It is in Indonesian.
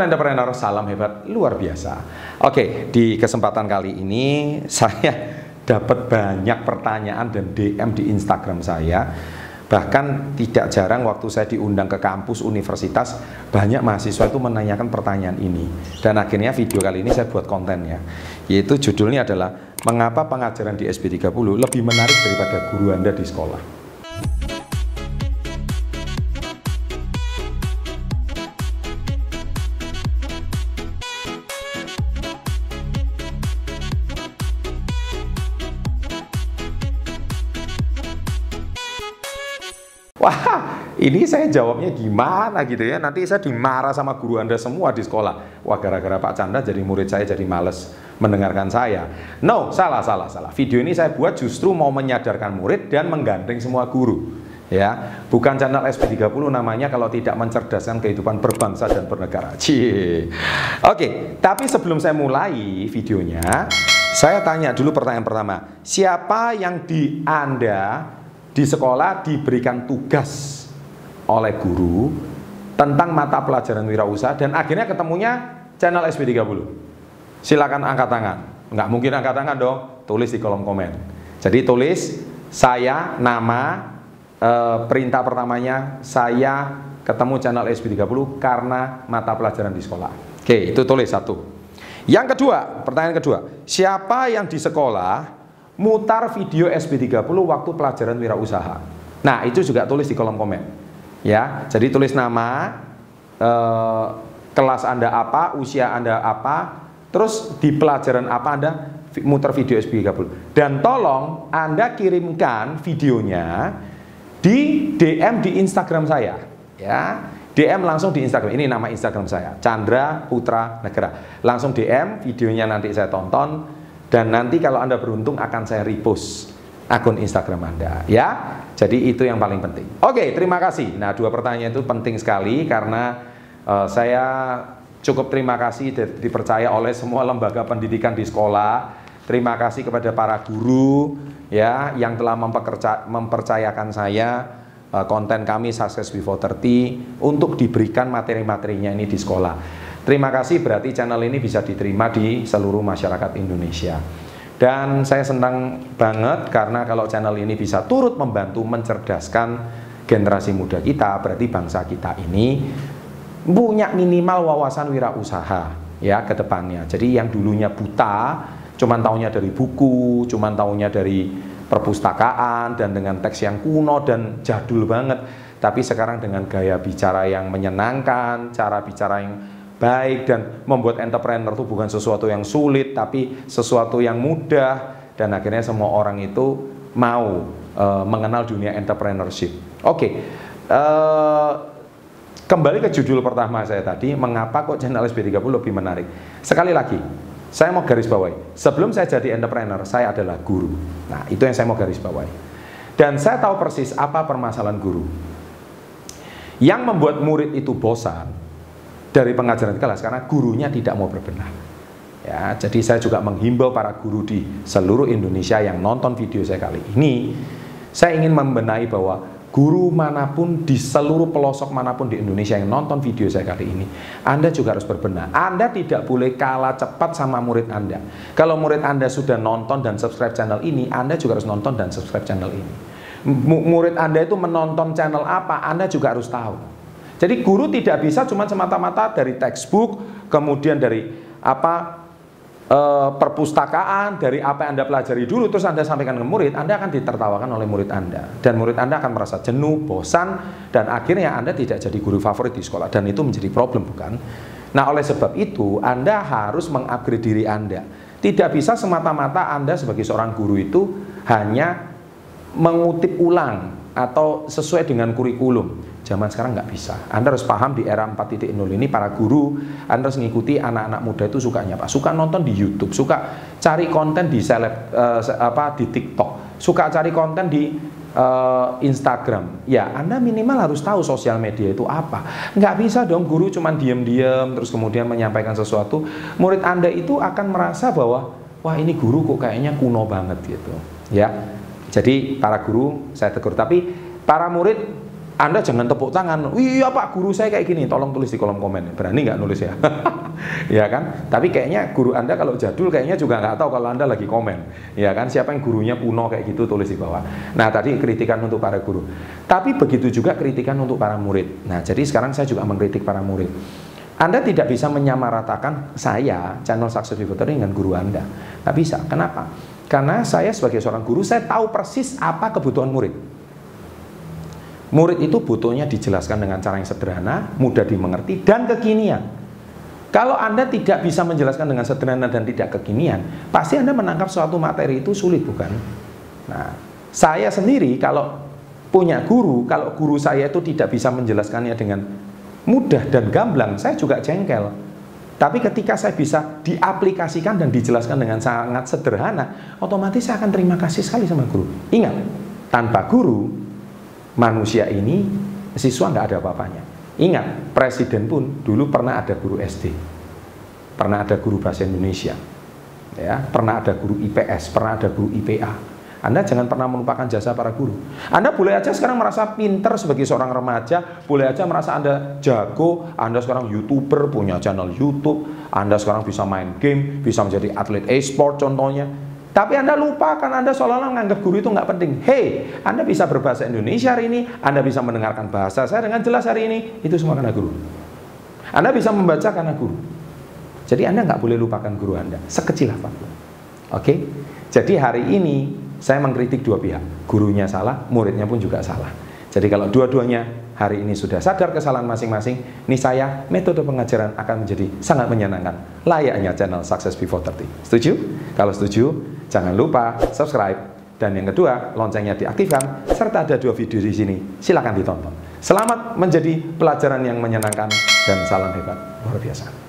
Sobat entrepreneur, salam hebat luar biasa. Oke, di kesempatan kali ini saya dapat banyak pertanyaan dan DM di Instagram saya. Bahkan tidak jarang waktu saya diundang ke kampus universitas, banyak mahasiswa itu menanyakan pertanyaan ini. Dan akhirnya video kali ini saya buat kontennya. Yaitu judulnya adalah Mengapa pengajaran di SB30 lebih menarik daripada guru Anda di sekolah? Wah, ini saya jawabnya gimana gitu ya. Nanti saya dimarah sama guru Anda semua di sekolah. Wah, gara-gara Pak Chandra jadi murid saya jadi males mendengarkan saya. No, salah, salah, salah. Video ini saya buat justru mau menyadarkan murid dan menggandeng semua guru. Ya, bukan channel SP30 namanya kalau tidak mencerdaskan kehidupan berbangsa dan bernegara. Cie. Oke, tapi sebelum saya mulai videonya, saya tanya dulu pertanyaan pertama. Siapa yang di Anda di sekolah diberikan tugas oleh guru tentang mata pelajaran wirausaha dan akhirnya ketemunya channel SB30. Silakan angkat tangan. Nggak mungkin angkat tangan dong, tulis di kolom komen. Jadi tulis saya nama e, perintah pertamanya saya ketemu channel SB30 karena mata pelajaran di sekolah. Oke, itu tulis satu. Yang kedua, pertanyaan kedua, siapa yang di sekolah mutar video SB30 waktu pelajaran wirausaha. Nah, itu juga tulis di kolom komen. Ya, jadi tulis nama, eh, kelas Anda apa, usia Anda apa, terus di pelajaran apa Anda muter video SB30. Dan tolong Anda kirimkan videonya di DM di Instagram saya, ya. DM langsung di Instagram. Ini nama Instagram saya, Chandra Putra Negara. Langsung DM, videonya nanti saya tonton dan nanti kalau Anda beruntung akan saya repost akun Instagram Anda ya. Jadi itu yang paling penting. Oke, terima kasih. Nah, dua pertanyaan itu penting sekali karena uh, saya cukup terima kasih dipercaya oleh semua lembaga pendidikan di sekolah. Terima kasih kepada para guru ya yang telah mempercayakan saya uh, konten kami Success Before 30 untuk diberikan materi-materinya ini di sekolah. Terima kasih berarti channel ini bisa diterima di seluruh masyarakat Indonesia. Dan saya senang banget karena kalau channel ini bisa turut membantu mencerdaskan generasi muda kita, berarti bangsa kita ini punya minimal wawasan wirausaha ya ke depannya. Jadi yang dulunya buta, cuman tahunya dari buku, cuman tahunya dari perpustakaan dan dengan teks yang kuno dan jadul banget. Tapi sekarang dengan gaya bicara yang menyenangkan, cara bicara yang baik dan membuat entrepreneur itu bukan sesuatu yang sulit tapi sesuatu yang mudah dan akhirnya semua orang itu mau uh, mengenal dunia entrepreneurship. Oke, okay. uh, eh, kembali ke judul pertama saya tadi, mengapa kok channel SB30 lebih menarik? Sekali lagi, saya mau garis bawahi. Sebelum saya jadi entrepreneur, saya adalah guru. Nah, itu yang saya mau garis bawahi. Dan saya tahu persis apa permasalahan guru. Yang membuat murid itu bosan, dari pengajaran kelas karena gurunya tidak mau berbenah. Ya, jadi saya juga menghimbau para guru di seluruh Indonesia yang nonton video saya kali ini, saya ingin membenahi bahwa guru mana pun di seluruh pelosok mana pun di Indonesia yang nonton video saya kali ini, Anda juga harus berbenah. Anda tidak boleh kalah cepat sama murid Anda. Kalau murid Anda sudah nonton dan subscribe channel ini, Anda juga harus nonton dan subscribe channel ini. murid Anda itu menonton channel apa, Anda juga harus tahu. Jadi guru tidak bisa cuma semata-mata dari textbook, kemudian dari apa e, perpustakaan, dari apa yang Anda pelajari dulu terus Anda sampaikan ke murid, Anda akan ditertawakan oleh murid Anda dan murid Anda akan merasa jenuh, bosan dan akhirnya Anda tidak jadi guru favorit di sekolah dan itu menjadi problem bukan? Nah, oleh sebab itu Anda harus mengupgrade diri Anda. Tidak bisa semata-mata Anda sebagai seorang guru itu hanya mengutip ulang atau sesuai dengan kurikulum. Zaman sekarang nggak bisa. Anda harus paham di era 4.0 ini para guru, Anda harus mengikuti anak-anak muda itu sukanya apa? Suka nonton di YouTube, suka cari konten di seleb uh, apa di TikTok, suka cari konten di uh, Instagram. Ya, Anda minimal harus tahu sosial media itu apa. Nggak bisa dong guru cuma diam-diam terus kemudian menyampaikan sesuatu. Murid Anda itu akan merasa bahwa wah ini guru kok kayaknya kuno banget gitu. Ya. Jadi para guru saya tegur tapi para murid Anda jangan tepuk tangan, iya Pak guru saya kayak gini, tolong tulis di kolom komen. Berani nggak nulis ya? ya kan? Tapi kayaknya guru Anda kalau jadul kayaknya juga nggak tahu kalau Anda lagi komen. Ya kan? Siapa yang gurunya kuno kayak gitu tulis di bawah. Nah tadi kritikan untuk para guru. Tapi begitu juga kritikan untuk para murid. Nah jadi sekarang saya juga mengkritik para murid. Anda tidak bisa menyamaratakan saya, channel Success Pivoter dengan guru Anda. Nggak bisa. Kenapa? Karena saya sebagai seorang guru, saya tahu persis apa kebutuhan murid. Murid itu butuhnya dijelaskan dengan cara yang sederhana, mudah dimengerti, dan kekinian. Kalau Anda tidak bisa menjelaskan dengan sederhana dan tidak kekinian, pasti Anda menangkap suatu materi itu sulit, bukan? Nah, saya sendiri kalau punya guru, kalau guru saya itu tidak bisa menjelaskannya dengan mudah dan gamblang, saya juga jengkel. Tapi ketika saya bisa diaplikasikan dan dijelaskan dengan sangat sederhana, otomatis saya akan terima kasih sekali sama guru. Ingat, tanpa guru manusia ini siswa nggak ada apa-apanya. Ingat, presiden pun dulu pernah ada guru SD, pernah ada guru bahasa Indonesia, ya, pernah ada guru IPS, pernah ada guru IPA. Anda jangan pernah melupakan jasa para guru. Anda boleh aja sekarang merasa pinter sebagai seorang remaja, boleh aja merasa Anda jago, Anda sekarang YouTuber, punya channel YouTube, Anda sekarang bisa main game, bisa menjadi atlet e-sport contohnya. Tapi Anda lupa kan Anda seolah-olah menganggap guru itu nggak penting. Hei, Anda bisa berbahasa Indonesia hari ini, Anda bisa mendengarkan bahasa saya dengan jelas hari ini, itu semua karena guru. Anda bisa membaca karena guru. Jadi Anda nggak boleh lupakan guru Anda, sekecil apa pun. Oke? Jadi hari ini saya mengkritik dua pihak. Gurunya salah, muridnya pun juga salah. Jadi kalau dua-duanya hari ini sudah sadar kesalahan masing-masing, ini saya metode pengajaran akan menjadi sangat menyenangkan. Layaknya channel Success Before 30. Setuju? Kalau setuju, Jangan lupa subscribe dan yang kedua loncengnya diaktifkan serta ada dua video di sini. Silakan ditonton. Selamat menjadi pelajaran yang menyenangkan dan salam hebat luar biasa.